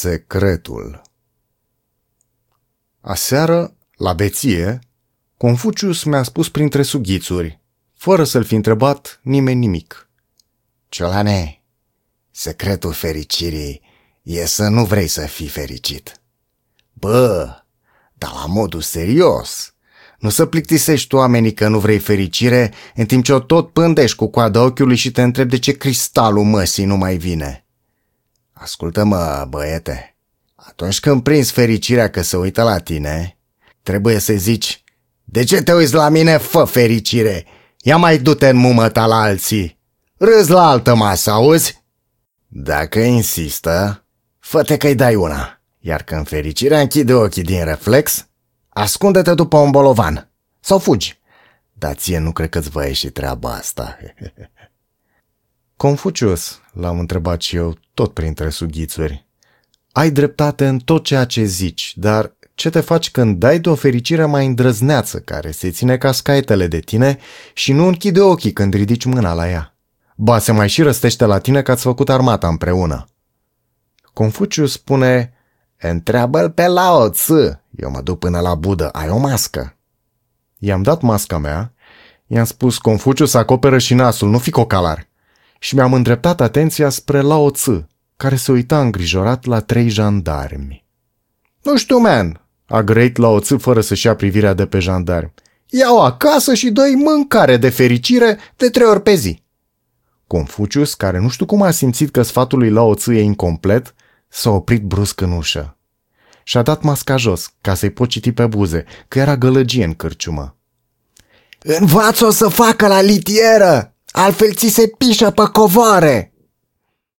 Secretul Aseară, la beție, Confucius mi-a spus printre sughițuri, fără să-l fi întrebat nimeni nimic. Ciolane, secretul fericirii e să nu vrei să fii fericit. Bă, dar la modul serios. Nu să plictisești oamenii că nu vrei fericire, în timp ce o tot pândești cu coada ochiului și te întrebi de ce cristalul măsii nu mai vine. Ascultă-mă, băiete, atunci când prinzi fericirea că se uită la tine, trebuie să zici, de ce te uiți la mine, fă fericire? Ia mai du-te în mumă ta la alții. Râs la altă masă, auzi? Dacă insistă, fă-te că-i dai una. Iar când fericirea închide ochii din reflex, ascunde-te după un bolovan sau fugi. Dar ție nu cred că-ți va ieși treaba asta. Confucius, l-am întrebat și eu, tot printre sughițuri. Ai dreptate în tot ceea ce zici, dar ce te faci când dai de o fericire mai îndrăzneață care se ține ca scaitele de tine și nu închide ochii când ridici mâna la ea? Ba, se mai și răstește la tine că ați făcut armata împreună. Confucius spune, Întreabă-l pe Lao Tzu. Eu mă duc până la Budă. Ai o mască? I-am dat masca mea, i-am spus, Confucius acoperă și nasul, nu fi cocalar și mi-am îndreptat atenția spre Lao Tzu, care se uita îngrijorat la trei jandarmi. Nu știu, man, a grăit Lao Tzu fără să-și ia privirea de pe jandarmi. Iau acasă și dă mâncare de fericire de trei ori pe zi. Confucius, care nu știu cum a simțit că sfatul lui Lao Tzu e incomplet, s-a oprit brusc în ușă. Și-a dat masca jos, ca să-i pot citi pe buze, că era gălăgie în cârciumă. Învață-o să facă la litieră! altfel ți se pișă pe covoare.